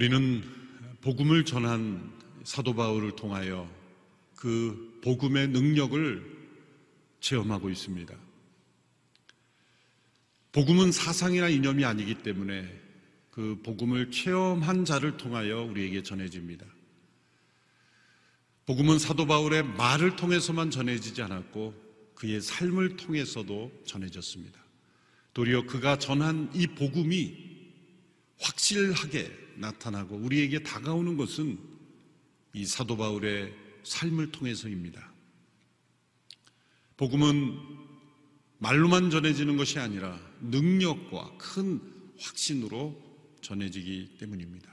우리는 복음을 전한 사도 바울을 통하여 그 복음의 능력을 체험하고 있습니다. 복음은 사상이나 이념이 아니기 때문에 그 복음을 체험한 자를 통하여 우리에게 전해집니다. 복음은 사도 바울의 말을 통해서만 전해지지 않았고 그의 삶을 통해서도 전해졌습니다. 도리어 그가 전한 이 복음이 확실하게 나타나고 우리에게 다가오는 것은 이 사도 바울의 삶을 통해서입니다. 복음은 말로만 전해지는 것이 아니라 능력과 큰 확신으로 전해지기 때문입니다.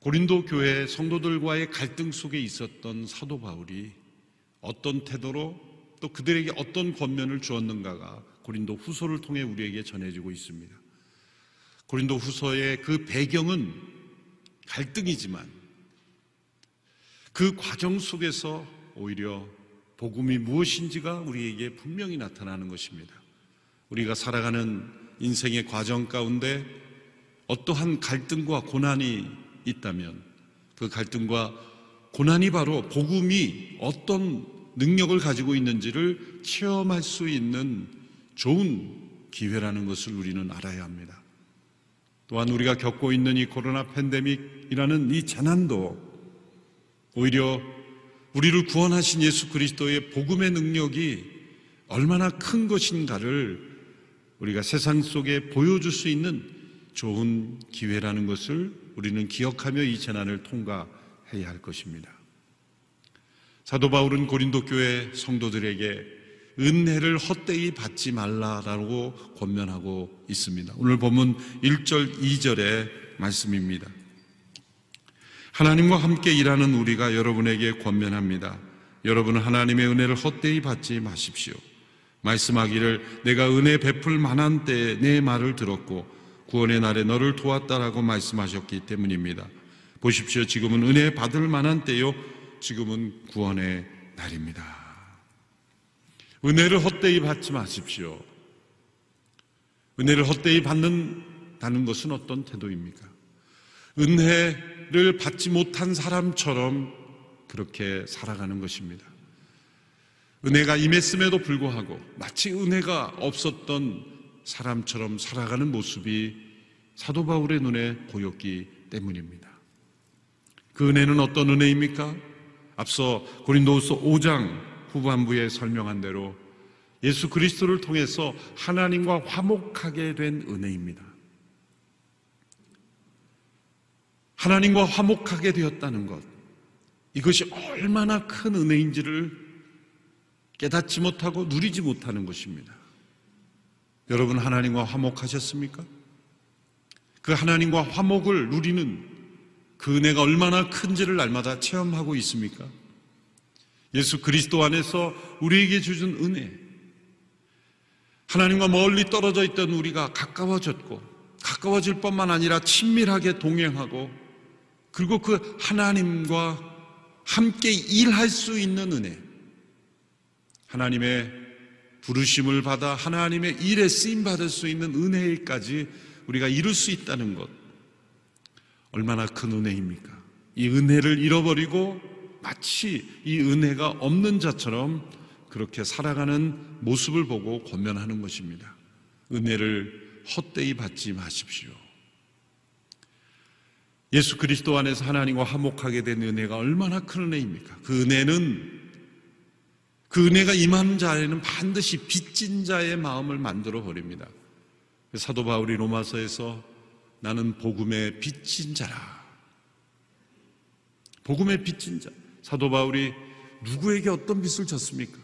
고린도 교회 성도들과의 갈등 속에 있었던 사도 바울이 어떤 태도로 또 그들에게 어떤 권면을 주었는가가 고린도 후소를 통해 우리에게 전해지고 있습니다. 고린도 후서의 그 배경은 갈등이지만 그 과정 속에서 오히려 복음이 무엇인지가 우리에게 분명히 나타나는 것입니다. 우리가 살아가는 인생의 과정 가운데 어떠한 갈등과 고난이 있다면 그 갈등과 고난이 바로 복음이 어떤 능력을 가지고 있는지를 체험할 수 있는 좋은 기회라는 것을 우리는 알아야 합니다. 또한 우리가 겪고 있는 이 코로나 팬데믹이라는 이 재난도 오히려 우리를 구원하신 예수 그리스도의 복음의 능력이 얼마나 큰 것인가를 우리가 세상 속에 보여줄 수 있는 좋은 기회라는 것을 우리는 기억하며 이 재난을 통과해야 할 것입니다. 사도 바울은 고린도 교회 성도들에게 은혜를 헛되이 받지 말라라고 권면하고 있습니다. 오늘 본문 1절, 2절의 말씀입니다. 하나님과 함께 일하는 우리가 여러분에게 권면합니다. 여러분은 하나님의 은혜를 헛되이 받지 마십시오. 말씀하기를 내가 은혜 베풀 만한 때에 내 말을 들었고 구원의 날에 너를 도왔다라고 말씀하셨기 때문입니다. 보십시오. 지금은 은혜 받을 만한 때요. 지금은 구원의 날입니다. 은혜를 헛되이 받지 마십시오. 은혜를 헛되이 받는다는 것은 어떤 태도입니까? 은혜를 받지 못한 사람처럼 그렇게 살아가는 것입니다. 은혜가 임했음에도 불구하고 마치 은혜가 없었던 사람처럼 살아가는 모습이 사도 바울의 눈에 보였기 때문입니다. 그 은혜는 어떤 은혜입니까? 앞서 고린도후서 5장 후반부에 설명한 대로 예수 그리스도를 통해서 하나님과 화목하게 된 은혜입니다. 하나님과 화목하게 되었다는 것. 이것이 얼마나 큰 은혜인지를 깨닫지 못하고 누리지 못하는 것입니다. 여러분 하나님과 화목하셨습니까? 그 하나님과 화목을 누리는 그 은혜가 얼마나 큰지를 날마다 체험하고 있습니까? 예수 그리스도 안에서 우리에게 주신 은혜. 하나님과 멀리 떨어져 있던 우리가 가까워졌고, 가까워질 뿐만 아니라 친밀하게 동행하고, 그리고 그 하나님과 함께 일할 수 있는 은혜. 하나님의 부르심을 받아 하나님의 일에 쓰임 받을 수 있는 은혜까지 우리가 이룰 수 있다는 것. 얼마나 큰 은혜입니까? 이 은혜를 잃어버리고 마치 이 은혜가 없는 자처럼 그렇게 살아가는 모습을 보고 권면하는 것입니다. 은혜를 헛되이 받지 마십시오. 예수 그리스도 안에서 하나님과 화목하게 된 은혜가 얼마나 큰 은혜입니까? 그 은혜는 그 은혜가 임한 자에는 반드시 빚진 자의 마음을 만들어 버립니다. 사도 바울이 로마서에서 나는 복음의 빚진 자라. 복음의 빚진 자. 사도 바울이 누구에게 어떤 빚을 졌습니까?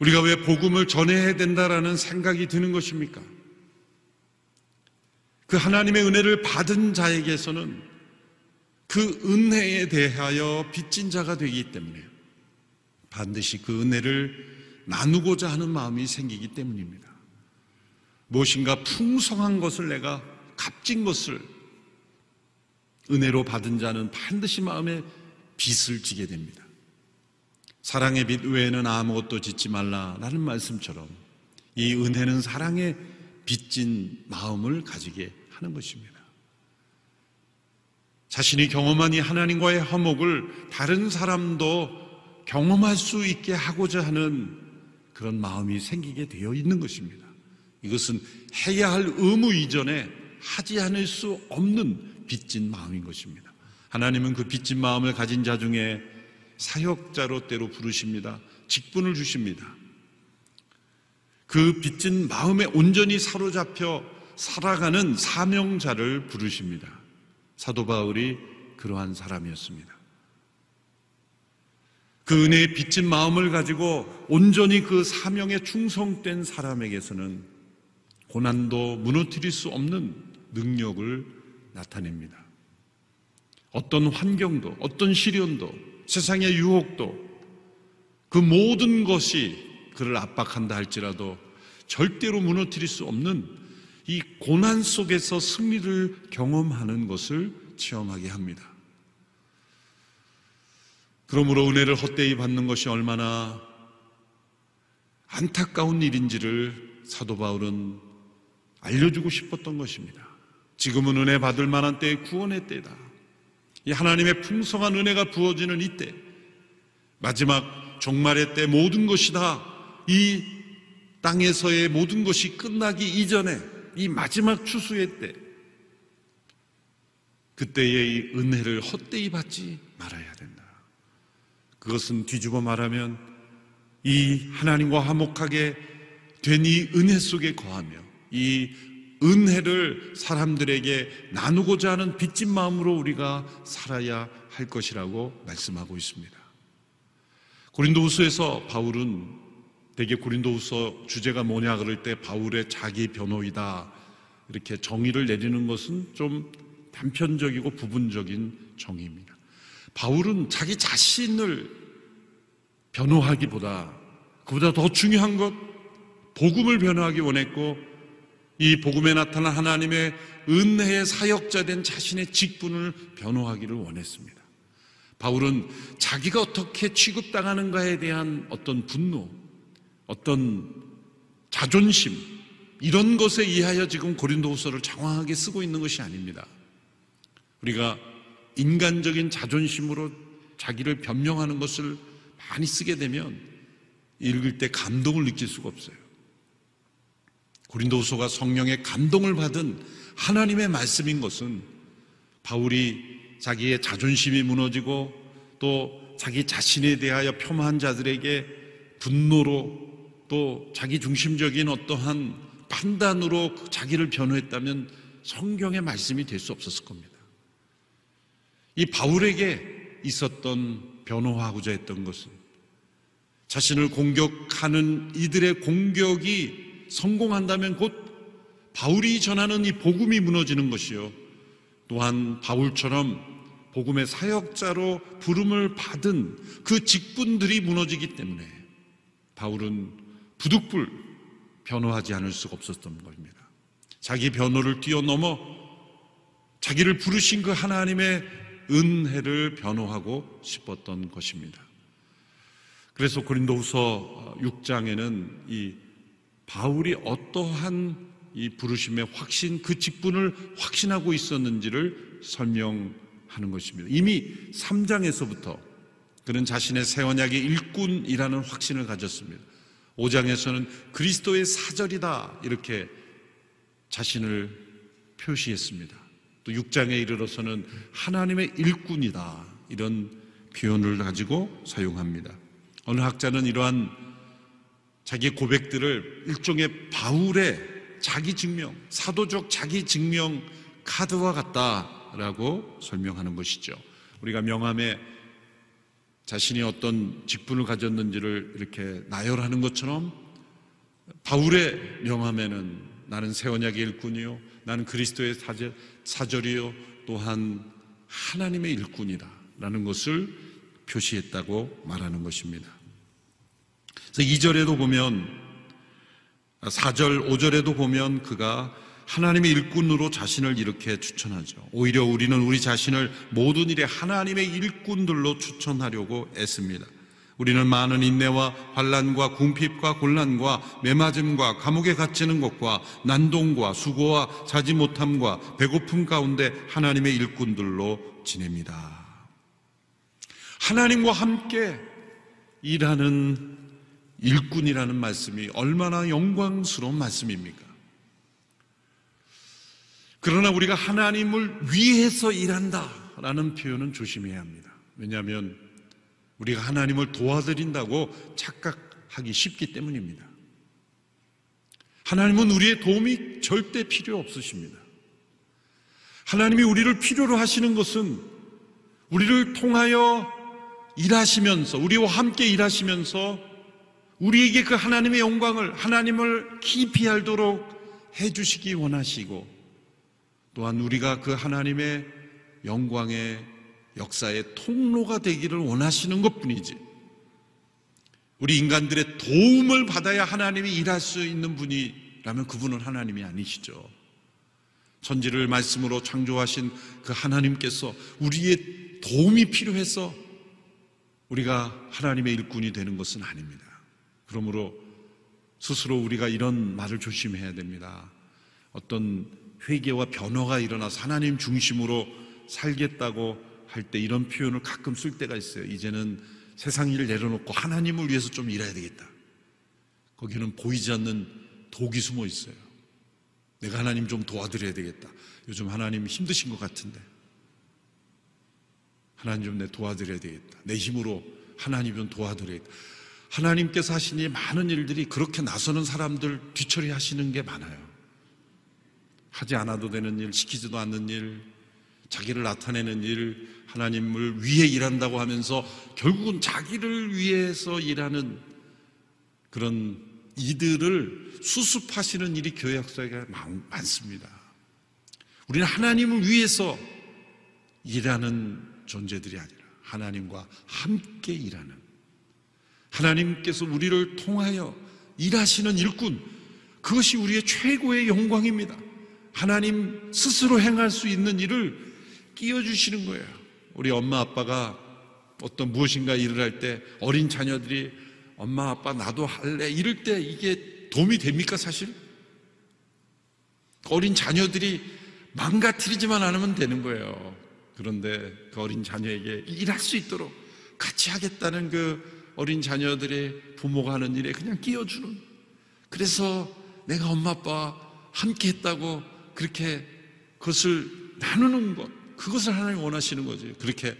우리가 왜 복음을 전해야 된다라는 생각이 드는 것입니까? 그 하나님의 은혜를 받은 자에게서는 그 은혜에 대하여 빚진 자가 되기 때문에 반드시 그 은혜를 나누고자 하는 마음이 생기기 때문입니다. 무엇인가 풍성한 것을 내가 값진 것을 은혜로 받은 자는 반드시 마음에 빚을 지게 됩니다. 사랑의 빚 외에는 아무것도 짓지 말라라는 말씀처럼 이 은혜는 사랑의 빚진 마음을 가지게 하는 것입니다. 자신이 경험한 이 하나님과의 화목을 다른 사람도 경험할 수 있게 하고자 하는 그런 마음이 생기게 되어 있는 것입니다. 이것은 해야 할 의무 이전에 하지 않을 수 없는 빚진 마음인 것입니다. 하나님은 그 빚진 마음을 가진 자 중에 사역자로 때로 부르십니다. 직분을 주십니다. 그 빚진 마음에 온전히 사로잡혀 살아가는 사명자를 부르십니다. 사도 바울이 그러한 사람이었습니다. 그 은혜의 빚진 마음을 가지고 온전히 그 사명에 충성된 사람에게서는 고난도 무너뜨릴 수 없는 능력을 나타냅니다. 어떤 환경도, 어떤 시련도, 세상의 유혹도 그 모든 것이 그를 압박한다 할지라도 절대로 무너뜨릴 수 없는 이 고난 속에서 승리를 경험하는 것을 체험하게 합니다. 그러므로 은혜를 헛되이 받는 것이 얼마나 안타까운 일인지를 사도 바울은 알려주고 싶었던 것입니다. 지금은 은혜 받을 만한 때의 구원의 때다. 이 하나님의 풍성한 은혜가 부어지는 이때, 마지막 종말의 때 모든 것이 다 이 땅에서의 모든 것이 끝나기 이전에 이 마지막 추수의 때, 그때의 이 은혜를 헛되이 받지 말아야 된다. 그것은 뒤집어 말하면 이 하나님과 화목하게 된 이 은혜 속에 거하며 이 은혜를 사람들에게 나누고자 하는 빚진 마음으로 우리가 살아야 할 것이라고 말씀하고 있습니다. 고린도후서에서 바울은 대개 고린도후서 주제가 뭐냐 그럴 때 바울의 자기 변호이다 이렇게 정의를 내리는 것은 좀 단편적이고 부분적인 정의입니다. 바울은 자기 자신을 변호하기보다 그보다 더 중요한 것 복음을 변호하기 원했고 이 복음에 나타난 하나님의 은혜의 사역자 된 자신의 직분을 변호하기를 원했습니다. 바울은 자기가 어떻게 취급당하는가에 대한 어떤 분노, 어떤 자존심, 이런 것에 의하여 지금 고린도후서를 장황하게 쓰고 있는 것이 아닙니다. 우리가 인간적인 자존심으로 자기를 변명하는 것을 많이 쓰게 되면 읽을 때 감동을 느낄 수가 없어요. 고린도후서가 성령의 감동을 받은 하나님의 말씀인 것은 바울이 자기의 자존심이 무너지고 또 자기 자신에 대하여 폄하한 자들에게 분노로 또 자기 중심적인 어떠한 판단으로 자기를 변호했다면 성경의 말씀이 될 수 없었을 겁니다. 이 바울에게 있었던 변호하고자 했던 것은 자신을 공격하는 이들의 공격이 성공한다면 곧 바울이 전하는 이 복음이 무너지는 것이요. 또한 바울처럼 복음의 사역자로 부름을 받은 그 직분들이 무너지기 때문에 바울은 부득불 변호하지 않을 수가 없었던 겁니다. 자기 변호를 뛰어넘어 자기를 부르신 그 하나님의 은혜를 변호하고 싶었던 것입니다. 그래서 고린도후서 6장에는 이 바울이 어떠한 이 부르심의 확신, 그 직분을 확신하고 있었는지를 설명하는 것입니다. 이미 3장에서부터 그는 자신의 새 언약의 일꾼이라는 확신을 가졌습니다. 5장에서는 그리스도의 사절이다 이렇게 자신을 표시했습니다. 또 6장에 이르러서는 하나님의 일꾼이다 이런 표현을 가지고 사용합니다. 어느 학자는 이러한 자기 고백들을 일종의 바울의 자기 증명, 사도적 자기 증명 카드와 같다라고 설명하는 것이죠. 우리가 명함에 자신이 어떤 직분을 가졌는지를 이렇게 나열하는 것처럼 바울의 명함에는 나는 새 언약의 일꾼이요, 나는 그리스도의 사절, 사절이요, 또한 하나님의 일꾼이다 라는 것을 표시했다고 말하는 것입니다. 그래서 2절에도 보면 4절, 5절에도 보면 그가 하나님의 일꾼으로 자신을 이렇게 추천하죠. 오히려 우리는 우리 자신을 모든 일에 하나님의 일꾼들로 추천하려고 애씁니다. 우리는 많은 인내와 환란과 궁핍과 곤란과 매맞음과 감옥에 갇히는 것과 난동과 수고와 자지 못함과 배고픔 가운데 하나님의 일꾼들로 지냅니다. 하나님과 함께 일하는 일꾼이라는 말씀이 얼마나 영광스러운 말씀입니까? 그러나 우리가 하나님을 위해서 일한다 라는 표현은 조심해야 합니다. 왜냐하면 우리가 하나님을 도와드린다고 착각하기 쉽기 때문입니다. 하나님은 우리의 도움이 절대 필요 없으십니다. 하나님이 우리를 필요로 하시는 것은 우리를 통하여 일하시면서, 우리와 함께 일하시면서 우리에게 그 하나님의 영광을, 하나님을 깊이 알도록 해주시기 원하시고 또한 우리가 그 하나님의 영광의 역사의 통로가 되기를 원하시는 것 뿐이지. 우리 인간들의 도움을 받아야 하나님이 일할 수 있는 분이라면 그분은 하나님이 아니시죠. 천지를 말씀으로 창조하신 그 하나님께서 우리의 도움이 필요해서 우리가 하나님의 일꾼이 되는 것은 아닙니다. 그러므로 스스로 우리가 이런 말을 조심해야 됩니다. 어떤 회개와 변화가 일어나서 하나님 중심으로 살겠다고 할 때 이런 표현을 가끔 쓸 때가 있어요. 이제는 세상 일을 내려놓고 하나님을 위해서 좀 일해야 되겠다. 거기는 보이지 않는 독이 숨어 있어요. 내가 하나님 좀 도와드려야 되겠다. 요즘 하나님 힘드신 것 같은데. 하나님 좀 내 도와드려야 되겠다. 내 힘으로 하나님 좀 도와드려야 겠다. 하나님께서 하시니 많은 일들이 그렇게 나서는 사람들 뒤처리 하시는 게 많아요. 하지 않아도 되는 일, 시키지도 않는 일, 자기를 나타내는 일, 하나님을 위해 일한다고 하면서 결국은 자기를 위해서 일하는 그런 이들을 수습하시는 일이 교회 역사에 많습니다. 우리는 하나님을 위해서 일하는 존재들이 아니라 하나님과 함께 일하는 하나님께서 우리를 통하여 일하시는 일꾼 그것이 우리의 최고의 영광입니다. 하나님 스스로 행할 수 있는 일을 끼워주시는 거예요. 우리 엄마 아빠가 어떤 무엇인가 일을 할 때 어린 자녀들이 엄마 아빠 나도 할래 이럴 때 이게 도움이 됩니까 사실? 어린 자녀들이 망가뜨리지만 않으면 되는 거예요. 그런데 그 어린 자녀에게 일할 수 있도록 같이 하겠다는 그 어린 자녀들의 부모가 하는 일에 그냥 끼워주는 그래서 내가 엄마 아빠 함께 했다고 그렇게 그것을 나누는 것 그것을 하나님 원하시는 거지. 그렇게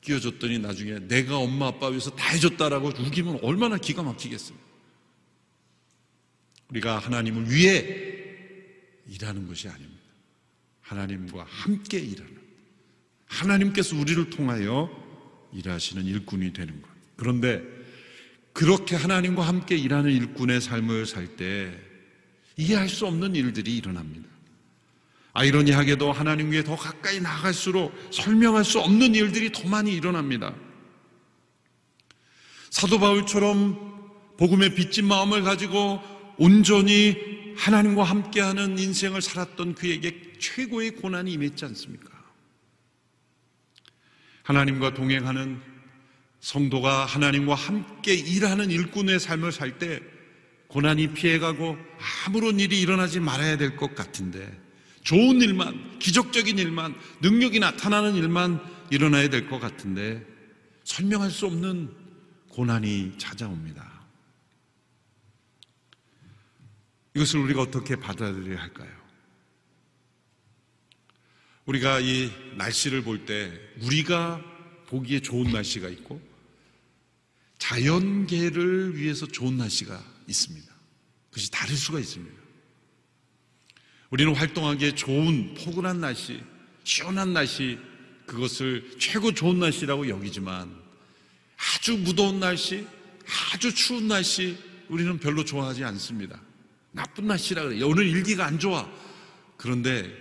끼워줬더니 나중에 내가 엄마 아빠 위해서 다 해줬다라고 우기면 얼마나 기가 막히겠어요. 우리가 하나님을 위해 일하는 것이 아닙니다. 하나님과 함께 일하는. 하나님께서 우리를 통하여 일하시는 일꾼이 되는 것. 그런데 그렇게 하나님과 함께 일하는 일꾼의 삶을 살 때 이해할 수 없는 일들이 일어납니다. 아이러니하게도 하나님께 더 가까이 나갈수록 설명할 수 없는 일들이 더 많이 일어납니다. 사도 바울처럼 복음의 빚진 마음을 가지고 온전히 하나님과 함께하는 인생을 살았던 그에게 최고의 고난이 임했지 않습니까? 하나님과 동행하는 성도가 하나님과 함께 일하는 일꾼의 삶을 살 때 고난이 피해가고 아무런 일이 일어나지 말아야 될 것 같은데 좋은 일만, 기적적인 일만, 능력이 나타나는 일만 일어나야 될 것 같은데 설명할 수 없는 고난이 찾아옵니다. 이것을 우리가 어떻게 받아들여야 할까요? 우리가 이 날씨를 볼 때 우리가 보기에 좋은 날씨가 있고 자연계를 위해서 좋은 날씨가 있습니다. 그것이 다를 수가 있습니다. 우리는 활동하기에 좋은 포근한 날씨, 시원한 날씨, 그것을 최고 좋은 날씨라고 여기지만 아주 무더운 날씨, 아주 추운 날씨, 우리는 별로 좋아하지 않습니다. 나쁜 날씨라 그래요. 오늘 일기가 안 좋아. 그런데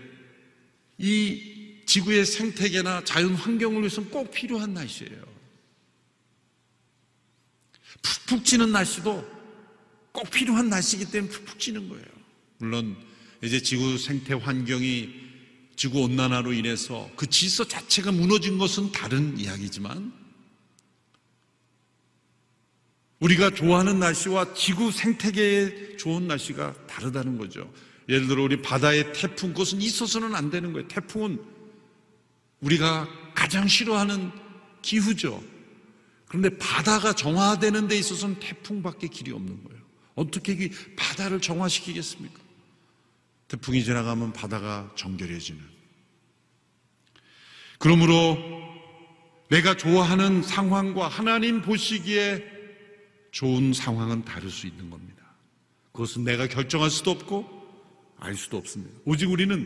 이 지구의 생태계나 자연 환경을 위해서는 꼭 필요한 날씨예요. 푹푹 찌는 날씨도 꼭 필요한 날씨이기 때문에 푹푹 찌는 거예요. 물론 이제 지구 생태 환경이 지구 온난화로 인해서 그 질서 자체가 무너진 것은 다른 이야기지만 우리가 좋아하는 날씨와 지구 생태계의 좋은 날씨가 다르다는 거죠. 예를 들어 우리 바다의 태풍 그것은 있어서는 안 되는 거예요. 태풍은 우리가 가장 싫어하는 기후죠. 그런데 바다가 정화되는 데 있어서는 태풍밖에 길이 없는 거예요. 어떻게 이 바다를 정화시키겠습니까? 태풍이 지나가면 바다가 정결해지는. 그러므로 내가 좋아하는 상황과 하나님 보시기에 좋은 상황은 다를 수 있는 겁니다. 그것은 내가 결정할 수도 없고 알 수도 없습니다. 오직 우리는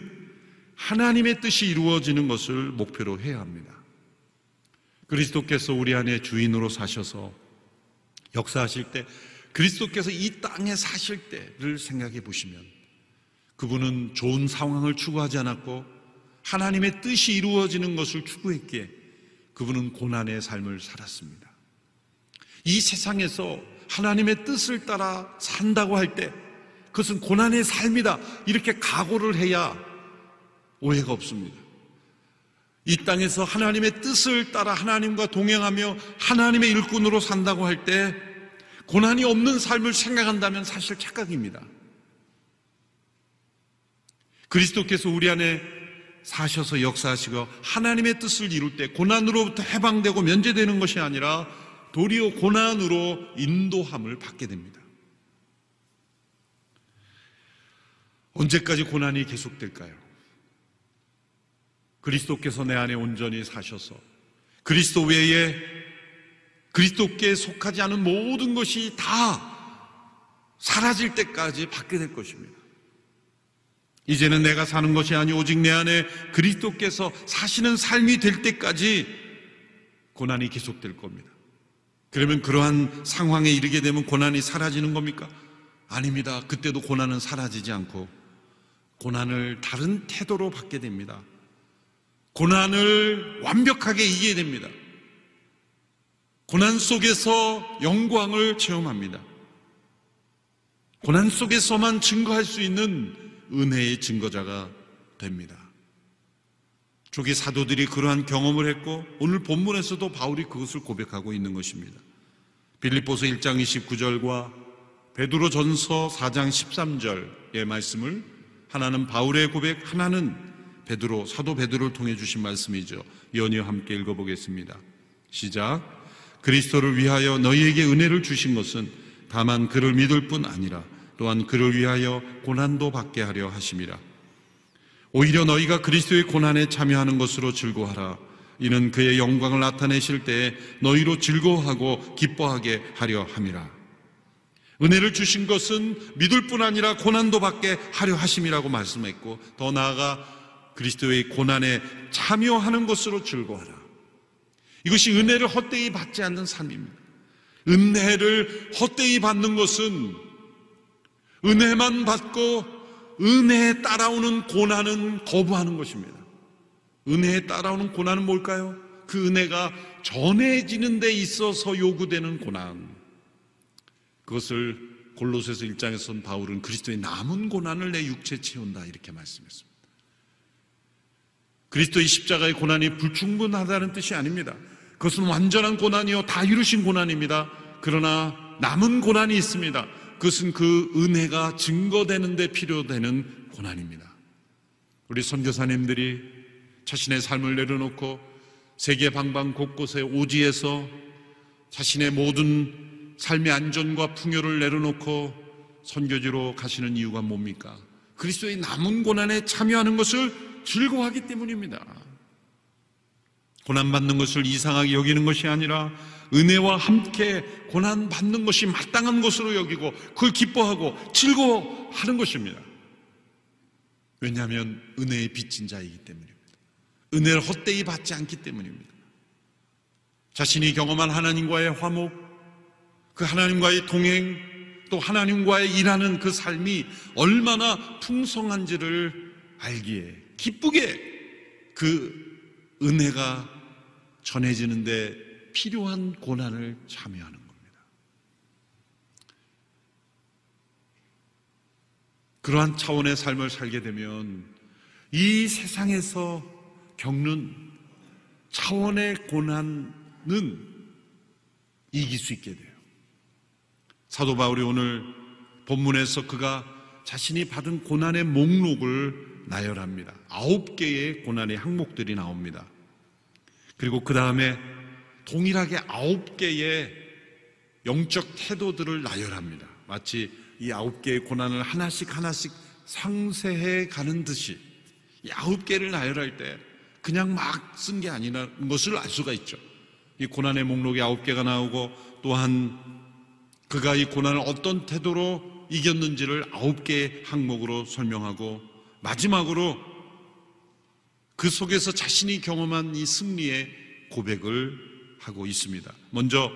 하나님의 뜻이 이루어지는 것을 목표로 해야 합니다. 그리스도께서 우리 안에 주인으로 사셔서 역사하실 때 그리스도께서 이 땅에 사실 때를 생각해 보시면 그분은 좋은 상황을 추구하지 않았고 하나님의 뜻이 이루어지는 것을 추구했기에 그분은 고난의 삶을 살았습니다. 이 세상에서 하나님의 뜻을 따라 산다고 할 때 그것은 고난의 삶이다. 이렇게 각오를 해야 오해가 없습니다. 이 땅에서 하나님의 뜻을 따라 하나님과 동행하며 하나님의 일꾼으로 산다고 할 때 고난이 없는 삶을 생각한다면 사실 착각입니다. 그리스도께서 우리 안에 사셔서 역사하시고 하나님의 뜻을 이룰 때 고난으로부터 해방되고 면제되는 것이 아니라 도리어 고난으로 인도함을 받게 됩니다. 언제까지 고난이 계속될까요? 그리스도께서 내 안에 온전히 사셔서 그리스도 외에 그리스도께 속하지 않은 모든 것이 다 사라질 때까지 받게 될 것입니다. 이제는 내가 사는 것이 아니 오직 내 안에 그리스도께서 사시는 삶이 될 때까지 고난이 계속될 겁니다. 그러면 그러한 상황에 이르게 되면 고난이 사라지는 겁니까? 아닙니다. 그때도 고난은 사라지지 않고 고난을 다른 태도로 받게 됩니다. 고난을 완벽하게 이기게 됩니다. 고난 속에서 영광을 체험합니다. 고난 속에서만 증거할 수 있는 은혜의 증거자가 됩니다. 조기 사도들이 그러한 경험을 했고 오늘 본문에서도 바울이 그것을 고백하고 있는 것입니다. 빌립보서 1장 29절과 베드로 전서 4장 13절의 말씀을 하나는 바울의 고백, 하나는 베드로 사도 베드로를 통해 주신 말씀이죠. 연이어 함께 읽어보겠습니다. 시작. 그리스도를 위하여 너희에게 은혜를 주신 것은 다만 그를 믿을 뿐 아니라 또한 그를 위하여 고난도 받게 하려 하심이라. 오히려 너희가 그리스도의 고난에 참여하는 것으로 즐거워하라. 이는 그의 영광을 나타내실 때에 너희로 즐거워하고 기뻐하게 하려 함이라. 은혜를 주신 것은 믿을 뿐 아니라 고난도 받게 하려 하심이라고 말씀했고 더 나아가 그리스도의 고난에 참여하는 것으로 즐거워하라. 이것이 은혜를 헛되이 받지 않는 삶입니다. 은혜를 헛되이 받는 것은 은혜만 받고 은혜에 따라오는 고난은 거부하는 것입니다. 은혜에 따라오는 고난은 뭘까요? 그 은혜가 전해지는 데 있어서 요구되는 고난. 그것을 골로새서 1장에서는 바울은 그리스도의 남은 고난을 내 육체에 채운다 이렇게 말씀했습니다. 그리스도의 십자가의 고난이 불충분하다는 뜻이 아닙니다. 그것은 완전한 고난이요 다 이루신 고난입니다. 그러나 남은 고난이 있습니다. 그것은 그 은혜가 증거되는 데 필요되는 고난입니다. 우리 선교사님들이 자신의 삶을 내려놓고 세계 방방 곳곳에 오지에서 자신의 모든 삶의 안전과 풍요를 내려놓고 선교지로 가시는 이유가 뭡니까? 그리스도의 남은 고난에 참여하는 것을 즐거워하기 때문입니다. 고난받는 것을 이상하게 여기는 것이 아니라 은혜와 함께 고난받는 것이 마땅한 것으로 여기고 그걸 기뻐하고 즐거워하는 것입니다. 왜냐하면 은혜의 빚진 자이기 때문입니다. 은혜를 헛되이 받지 않기 때문입니다. 자신이 경험한 하나님과의 화목, 그 하나님과의 동행, 또 하나님과의 일하는 그 삶이 얼마나 풍성한지를 알기에 기쁘게 그 은혜가 전해지는데 필요한 고난을 참여하는 겁니다. 그러한 차원의 삶을 살게 되면 이 세상에서 겪는 차원의 고난은 이길 수 있게 돼요. 사도 바울이 오늘 본문에서 그가 자신이 받은 고난의 목록을 나열합니다. 아홉 개의 고난의 항목들이 나옵니다. 그리고 그 다음에 동일하게 아홉 개의 영적 태도들을 나열합니다. 마치 이 아홉 개의 고난을 하나씩 하나씩 상세해 가는 듯이 이 아홉 개를 나열할 때 그냥 막 쓴 게 아니라는 것을 알 수가 있죠. 이 고난의 목록이 아홉 개가 나오고 또한 그가 이 고난을 어떤 태도로 이겼는지를 아홉 개의 항목으로 설명하고 마지막으로 그 속에서 자신이 경험한 이 승리의 고백을 하고 있습니다. 먼저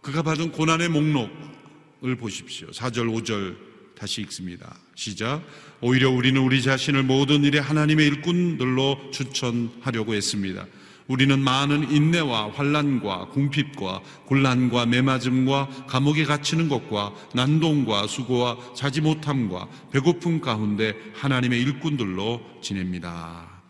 그가 받은 고난의 목록을 보십시오. 4절, 5절 다시 읽습니다. 시작. 오히려 우리는 우리 자신을 모든 일에 하나님의 일꾼들로 추천하려고 했습니다. 우리는 많은 인내와 환란과 궁핍과 곤란과 매맞음과 감옥에 갇히는 것과 난동과 수고와 자지 못함과 배고픔 가운데 하나님의 일꾼들로 지냅니다.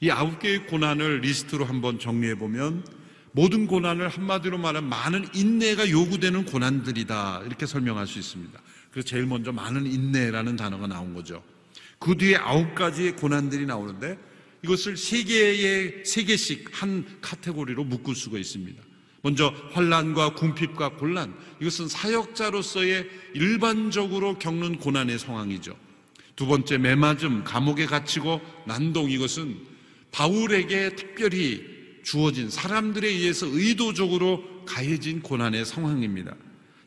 이 아홉 개의 고난을 리스트로 한번 정리해 보면 모든 고난을 한마디로 말하면 많은 인내가 요구되는 고난들이다 이렇게 설명할 수 있습니다. 그래서 제일 먼저 많은 인내라는 단어가 나온 거죠. 그 뒤에 아홉 가지의 고난들이 나오는데 이것을 세 개의 세 개씩 한 카테고리로 묶을 수가 있습니다. 먼저 환란과 궁핍과 곤란 이것은 사역자로서의 일반적으로 겪는 고난의 상황이죠. 두 번째 매맞음, 감옥에 갇히고 난동 이것은 바울에게 특별히 주어진 사람들에 의해서 의도적으로 가해진 고난의 상황입니다.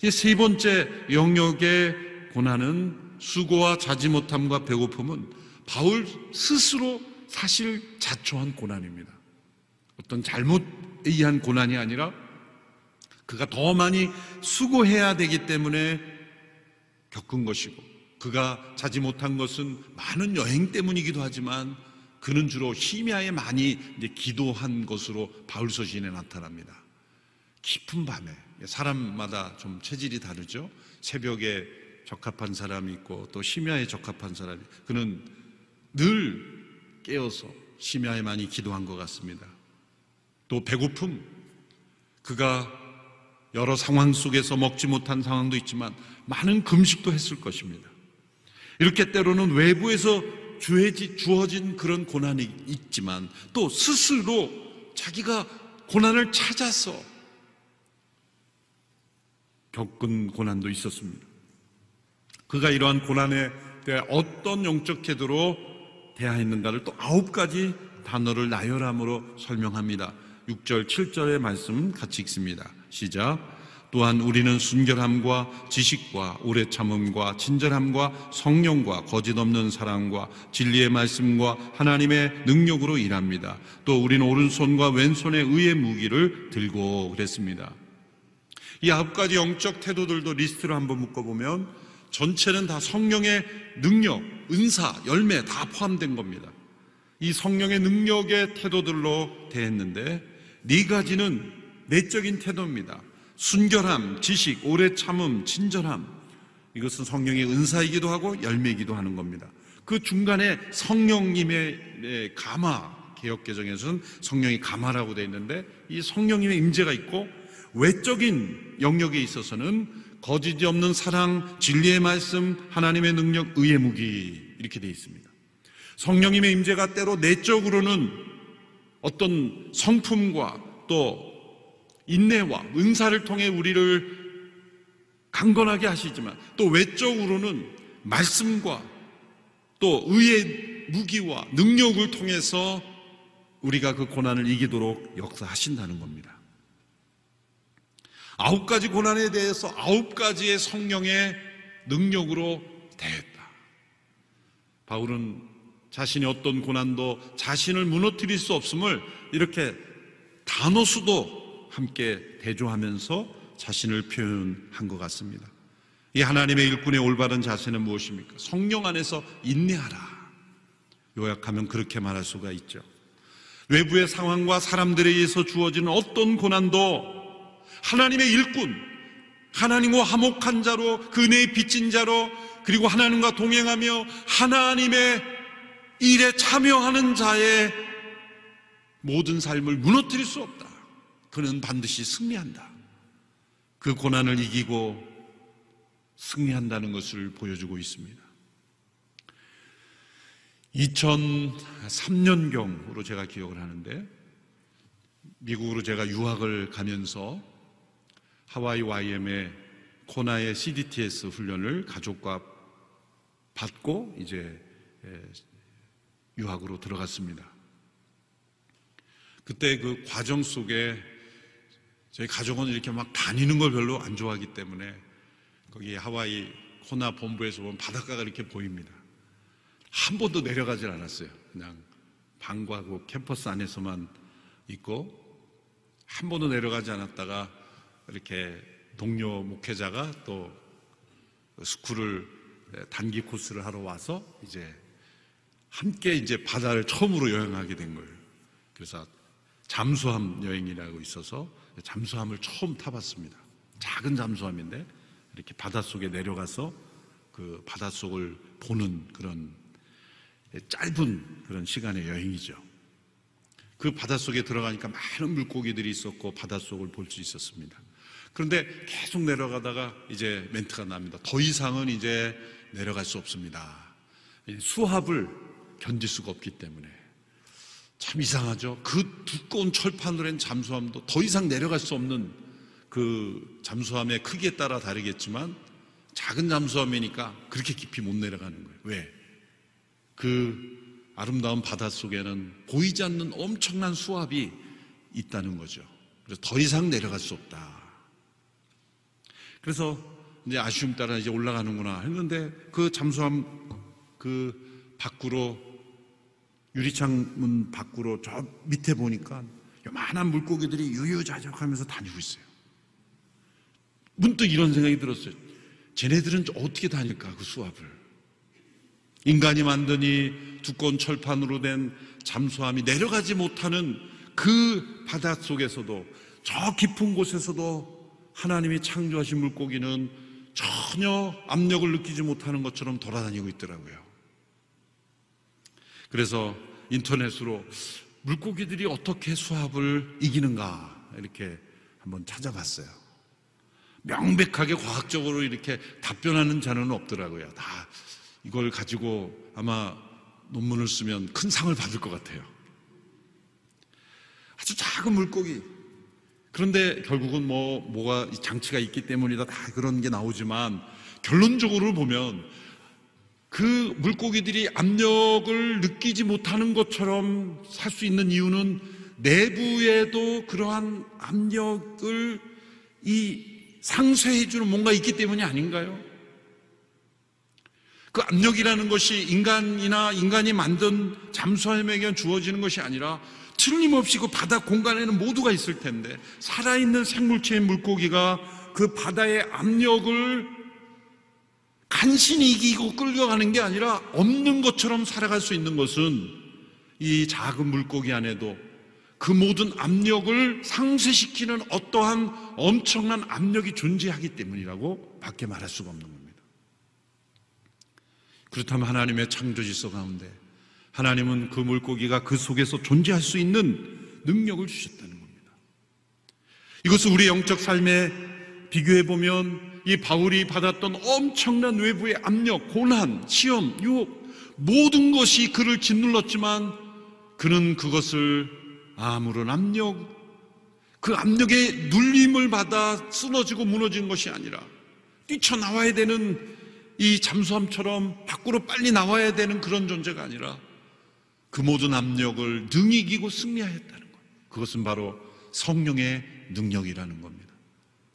세 번째 영역의 고난은 수고와 자지 못함과 배고픔은 바울 스스로 사실 자초한 고난입니다. 어떤 잘못에 의한 고난이 아니라 그가 더 많이 수고해야 되기 때문에 겪은 것이고 그가 자지 못한 것은 많은 여행 때문이기도 하지만 그는 주로 심야에 많이 기도한 것으로 바울 서신에 나타납니다. 깊은 밤에 사람마다 좀 체질이 다르죠. 새벽에 적합한 사람이 있고 또 심야에 적합한 사람이 그는 늘 깨어서 심야에 많이 기도한 것 같습니다. 또 배고픔 그가 여러 상황 속에서 먹지 못한 상황도 있지만 많은 금식도 했을 것입니다. 이렇게 때로는 외부에서 주어진 그런 고난이 있지만 또 스스로 자기가 고난을 찾아서 겪은 고난도 있었습니다. 그가 이러한 고난에 대해 어떤 영적 태도로 대하였는가를 또 아홉 가지 단어를 나열함으로 설명합니다. 6절, 7절의 말씀 같이 읽습니다. 시작. 또한 우리는 순결함과 지식과 오래 참음과 친절함과 성령과 거짓 없는 사랑과 진리의 말씀과 하나님의 능력으로 일합니다. 또 우리는 오른손과 왼손의 의의 무기를 들고 그랬습니다. 이 아홉 가지 영적 태도들도 리스트를 한번 묶어보면 전체는 다 성령의 능력, 은사, 열매 다 포함된 겁니다. 이 성령의 능력의 태도들로 대했는데 네 가지는 내적인 태도입니다. 순결함, 지식, 오래 참음, 친절함. 이것은 성령의 은사이기도 하고 열매이기도 하는 겁니다. 그 중간에 성령님의 감화, 개혁 개정에서는 성령이 감화라고 되어 있는데 이 성령님의 임재가 있고 외적인 영역에 있어서는 거짓이 없는 사랑, 진리의 말씀, 하나님의 능력, 의의 무기 이렇게 되어 있습니다. 성령님의 임재가 때로 내적으로는 어떤 성품과 또 인내와 은사를 통해 우리를 강건하게 하시지만 또 외적으로는 말씀과 또 의의 무기와 능력을 통해서 우리가 그 고난을 이기도록 역사하신다는 겁니다. 아홉 가지 고난에 대해서 아홉 가지의 성령의 능력으로 대했다. 바울은 자신이 어떤 고난도 자신을 무너뜨릴 수 없음을 이렇게 단어수도 함께 대조하면서 자신을 표현한 것 같습니다. 이 하나님의 일꾼의 올바른 자세는 무엇입니까? 성령 안에서 인내하라. 요약하면 그렇게 말할 수가 있죠. 외부의 상황과 사람들에 의해서 주어지는 어떤 고난도 하나님의 일꾼, 하나님과 화목한 자로 그 은혜의 빚진 자로 그리고 하나님과 동행하며 하나님의 일에 참여하는 자의 모든 삶을 무너뜨릴 수 없다. 그는 반드시 승리한다. 그 고난을 이기고 승리한다는 것을 보여주고 있습니다. 2003년경으로 제가 기억을 하는데 미국으로 제가 유학을 가면서 하와이 YM의 코나의 CDTS 훈련을 가족과 받고 이제 유학으로 들어갔습니다. 그때 그 과정 속에 저희 가족은 이렇게 막 다니는 걸 별로 안 좋아하기 때문에 거기 하와이 코나 본부에서 보면 바닷가가 이렇게 보입니다. 한 번도 내려가질 않았어요. 그냥 방과 그 캠퍼스 안에서만 있고 한 번도 내려가지 않았다가 이렇게 동료 목회자가 또 스쿨을 단기 코스를 하러 와서 이제 함께 이제 바다를 처음으로 여행하게 된 거예요. 그래서 잠수함 여행이라고 있어서 잠수함을 처음 타봤습니다. 작은 잠수함인데 이렇게 바닷속에 내려가서 그 바닷속을 보는 그런 짧은 그런 시간의 여행이죠. 그 바닷속에 들어가니까 많은 물고기들이 있었고 바닷속을 볼 수 있었습니다. 그런데 계속 내려가다가 이제 멘트가 납니다. 더 이상은 이제 내려갈 수 없습니다. 수압을 견딜 수가 없기 때문에. 참 이상하죠. 그 두꺼운 철판으로 한 잠수함도 더 이상 내려갈 수 없는 그 잠수함의 크기에 따라 다르겠지만 작은 잠수함이니까 그렇게 깊이 못 내려가는 거예요. 왜? 그 아름다운 바다 속에는 보이지 않는 엄청난 수압이 있다는 거죠. 그래서 더 이상 내려갈 수 없다. 그래서 이제 아쉬움 따라 이제 올라가는구나 했는데 그 잠수함 그 밖으로 유리창 문 밖으로 저 밑에 보니까 요만한 물고기들이 유유자적하면서 다니고 있어요. 문득 이런 생각이 들었어요. 쟤네들은 어떻게 다닐까 그 수압을. 인간이 이 두꺼운 철판으로 된 잠수함이 내려가지 못하는 그 바다 속에서도 저 깊은 곳에서도 하나님이 창조하신 물고기는 전혀 압력을 느끼지 못하는 것처럼 돌아다니고 있더라고요. 그래서 인터넷으로 물고기들이 어떻게 수압을 이기는가 이렇게 한번 찾아봤어요. 명백하게 과학적으로 이렇게 답변하는 자료는 없더라고요. 다 이걸 가지고 아마 논문을 쓰면 큰 상을 받을 것 같아요. 아주 작은 물고기. 그런데 결국은 뭐, 뭐가 장치가 있기 때문이다. 다 그런 게 나오지만 결론적으로 보면 그 물고기들이 압력을 느끼지 못하는 것처럼 살 수 있는 이유는 내부에도 그러한 압력을 이 상쇄해주는 뭔가 있기 때문이 아닌가요? 그 압력이라는 것이 인간이나 인간이 만든 잠수함에게 주어지는 것이 아니라 틀림없이 그 바다 공간에는 모두가 있을 텐데 살아있는 생물체의 물고기가 그 바다의 압력을 간신히 이기고 끌려가는 게 아니라 없는 것처럼 살아갈 수 있는 것은 이 작은 물고기 안에도 그 모든 압력을 상쇄시키는 어떠한 엄청난 압력이 존재하기 때문이라고 밖에 말할 수가 없는 겁니다. 그렇다면 하나님의 창조 질서 가운데 하나님은 그 물고기가 그 속에서 존재할 수 있는 능력을 주셨다는 겁니다. 이것을 우리 영적 삶에 비교해 보면 이 바울이 받았던 엄청난 외부의 압력, 고난, 시험, 유혹 모든 것이 그를 짓눌렀지만 그는 그것을 아무런 압력, 그 압력에 눌림을 받아 쓰러지고 무너진 것이 아니라 뛰쳐나와야 되는 이 잠수함처럼 밖으로 빨리 나와야 되는 그런 존재가 아니라 그 모든 압력을 능히 이기고 승리하였다는 것. 그것은 바로 성령의 능력이라는 겁니다.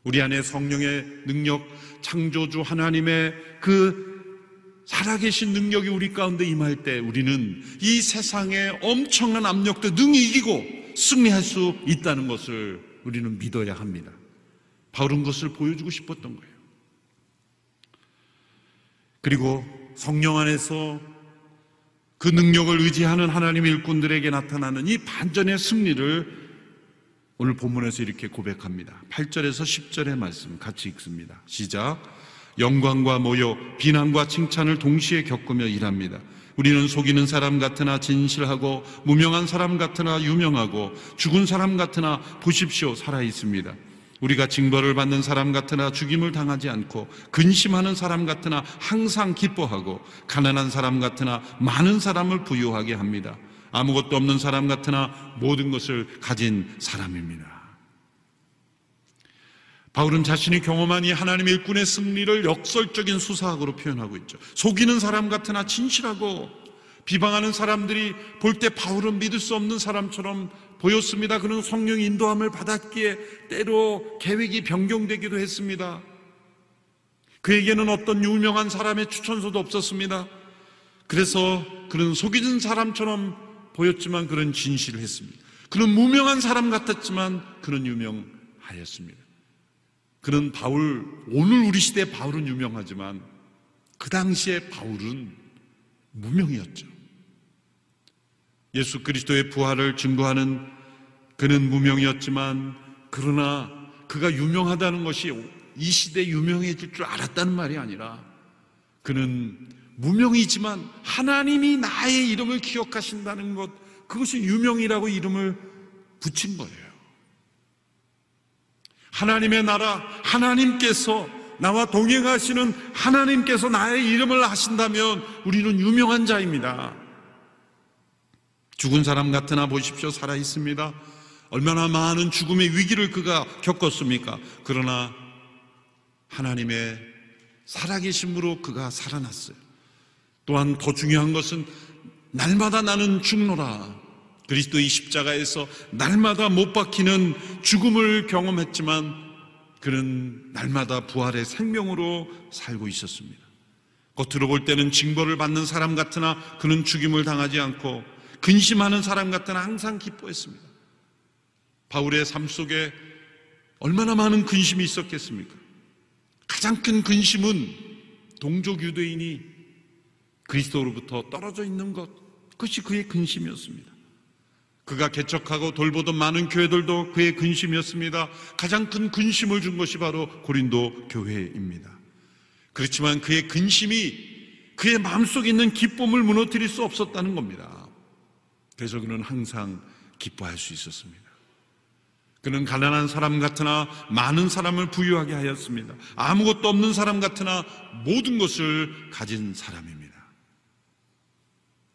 우리 안에 성령의 능력, 창조주 하나님의 그 살아계신 능력이 우리 가운데 임할 때 우리는 이 세상의 엄청난 압력도 능히 이기고 승리할 수 있다는 것을 우리는 믿어야 합니다. 바울은 것을 보여주고 싶었던 거예요. 그리고 성령 안에서 그 능력을 의지하는 하나님의 일꾼들에게 나타나는 이 반전의 승리를 오늘 본문에서 이렇게 고백합니다. 8절에서 10절의 말씀 같이 읽습니다. 시작. 영광과 모욕, 비난과 칭찬을 동시에 겪으며 일합니다. 우리는 속이는 사람 같으나 진실하고 무명한 사람 같으나 유명하고 죽은 사람 같으나 보십시오 살아 있습니다. 우리가 징벌을 받는 사람 같으나 죽임을 당하지 않고 근심하는 사람 같으나 항상 기뻐하고 가난한 사람 같으나 많은 사람을 부유하게 합니다. 아무것도 없는 사람 같으나 모든 것을 가진 사람입니다. 바울은 자신이 경험한 이 하나님의 일꾼의 승리를 역설적인 수사학으로 표현하고 있죠. 속이는 사람 같으나 진실하고 비방하는 사람들이 볼 때 바울은 믿을 수 없는 사람처럼 보였습니다. 그는 성령 인도함을 받았기에 때로 계획이 변경되기도 했습니다. 그에게는 어떤 유명한 사람의 추천서도 없었습니다. 그래서 그는 속이는 사람처럼 보였지만 그는 진실을 했습니다. 그는 무명한 사람 같았지만 그는 유명하였습니다. 그는 바울, 오늘 우리 시대 바울은 유명하지만 그 당시에 바울은 무명이었죠. 예수 그리스도의 부활을 증거하는 그는 무명이었지만 그러나 그가 유명하다는 것이 이 시대에 유명해질 줄 알았다는 말이 아니라 그는 무명이지만 하나님이 나의 이름을 기억하신다는 것 그것이 유명이라고 이름을 붙인 거예요. 하나님의 나라, 하나님께서 나와 동행하시는 하나님께서 나의 이름을 하신다면 우리는 유명한 자입니다. 죽은 사람 같으나 보십시오. 살아 있습니다. 얼마나 많은 죽음의 위기를 그가 겪었습니까? 그러나 하나님의 살아계심으로 그가 살아났어요. 또한 더 중요한 것은 날마다 나는 죽노라. 그리스도의 십자가에서 날마다 못 박히는 죽음을 경험했지만 그는 날마다 부활의 생명으로 살고 있었습니다. 겉으로 볼 때는 징벌을 받는 사람 같으나 그는 죽임을 당하지 않고 근심하는 사람 같으나 항상 기뻐했습니다. 바울의 삶 속에 얼마나 많은 근심이 있었겠습니까? 가장 큰 근심은 동족 유대인이 그리스도로부터 떨어져 있는 것, 그것이 그의 근심이었습니다. 그가 개척하고 돌보던 많은 교회들도 그의 근심이었습니다. 가장 큰 근심을 준 것이 바로 고린도 교회입니다. 그렇지만 그의 근심이 그의 마음속에 있는 기쁨을 무너뜨릴 수 없었다는 겁니다. 그래서 그는 항상 기뻐할 수 있었습니다. 그는 가난한 사람 같으나 많은 사람을 부유하게 하였습니다. 아무것도 없는 사람 같으나 모든 것을 가진 사람입니다.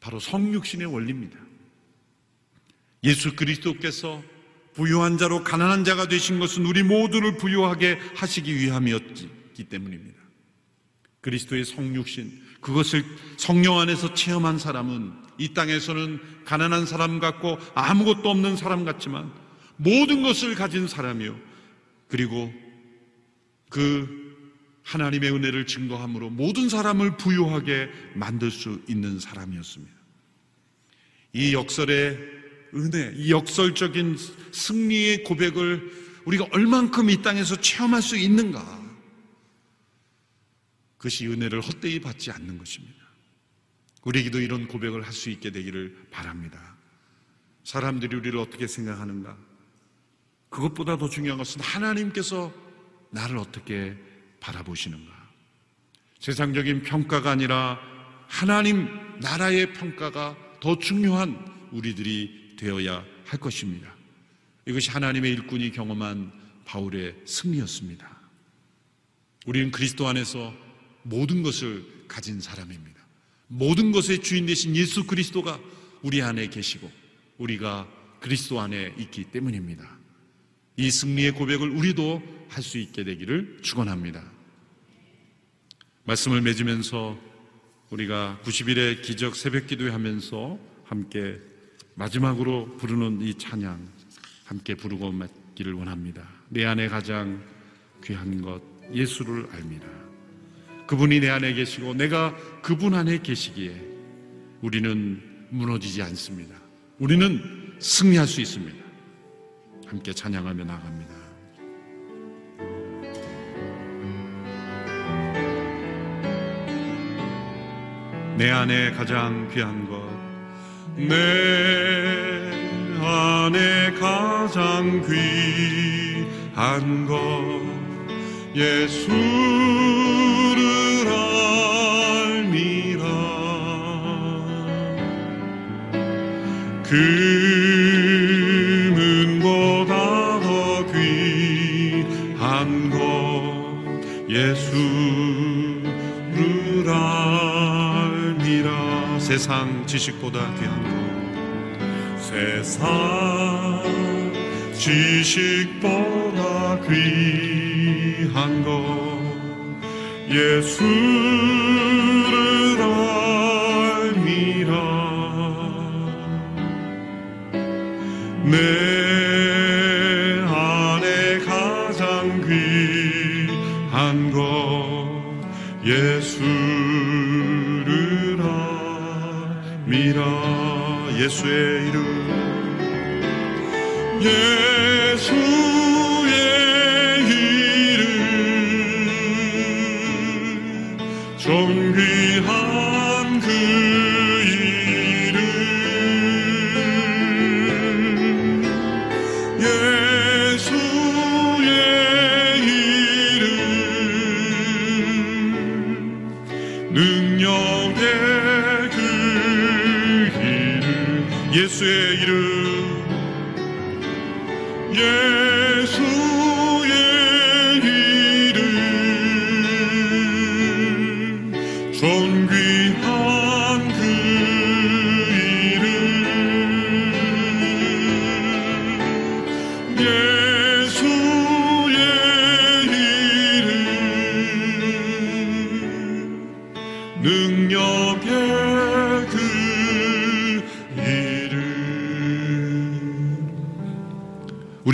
바로 성육신의 원리입니다. 예수 그리스도께서 부유한 자로 가난한 자가 되신 것은 우리 모두를 부유하게 하시기 위함이었기 때문입니다. 그리스도의 성육신, 그것을 성령 안에서 체험한 사람은 이 땅에서는 가난한 사람 같고 아무것도 없는 사람 같지만 모든 것을 가진 사람이요. 그리고 그 하나님의 은혜를 증거함으로 모든 사람을 부유하게 만들 수 있는 사람이었습니다. 이 역설의 은혜, 이 역설적인 승리의 고백을 우리가 얼만큼 이 땅에서 체험할 수 있는가? 그것이 은혜를 헛되이 받지 않는 것입니다. 우리에게도 이런 고백을 할 수 있게 되기를 바랍니다. 사람들이 우리를 어떻게 생각하는가? 그것보다 더 중요한 것은 하나님께서 나를 어떻게 바라보시는가? 세상적인 평가가 아니라 하나님 나라의 평가가 더 중요한 우리들이 되어야 할 것입니다. 이것이 하나님의 일꾼이 경험한 바울의 승리였습니다. 우리는 그리스도 안에서 모든 것을 가진 사람입니다. 모든 것의 주인 되신 예수 그리스도가 우리 안에 계시고 우리가 그리스도 안에 있기 때문입니다. 이 승리의 고백을 우리도 할 수 있게 되기를 축원합니다. 말씀을 맺으면서 우리가 90일의 기적 새벽 기도회 하면서 함께 마지막으로 부르는 이 찬양 함께 부르고 맡기를 원합니다. 내 안에 가장 귀한 것 예수를 알미라. 그분이 내 안에 계시고 내가 그분 안에 계시기에 우리는 무너지지 않습니다. 우리는 승리할 수 있습니다. 함께 찬양하며 나갑니다. 내 안에 가장 귀한 것 내 안에 가장 귀한 것 예수 금은보다? 더 귀한 예수를 알미라. 세상 지식보다 귀한 것. 세상 지식보다 귀한 것 예수 예수의 이름. 예수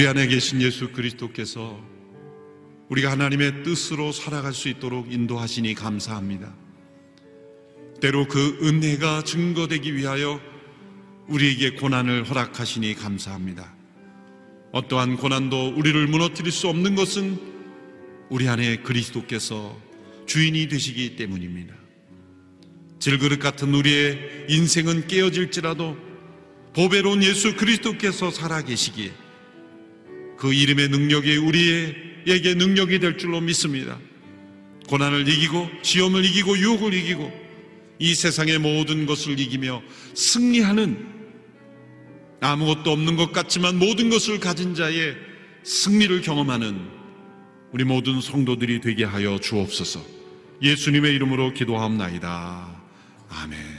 안에 계신 예수 그리스도께서 우리가 하나님의 뜻으로 살아갈 수 있도록 인도하시니 감사합니다. 때로 그 은혜가 증거되기 위하여 우리에게 고난을 허락하시니 감사합니다. 어떠한 고난도 우리를 무너뜨릴 수 없는 것은 우리 안에 그리스도께서 주인이 되시기 때문입니다. 질그릇 같은 우리의 인생은 깨어질지라도 보배로운 예수 그리스도께서 살아계시기에 그 이름의 능력이 우리에게 능력이 될 줄로 믿습니다. 고난을 이기고 시험을 이기고 유혹을 이기고 이 세상의 모든 것을 이기며 승리하는 아무것도 없는 것 같지만 모든 것을 가진 자의 승리를 경험하는 우리 모든 성도들이 되게 하여 주옵소서. 예수님의 이름으로 기도하옵나이다. 아멘.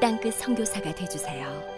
땅끝 선교사가 되주세요.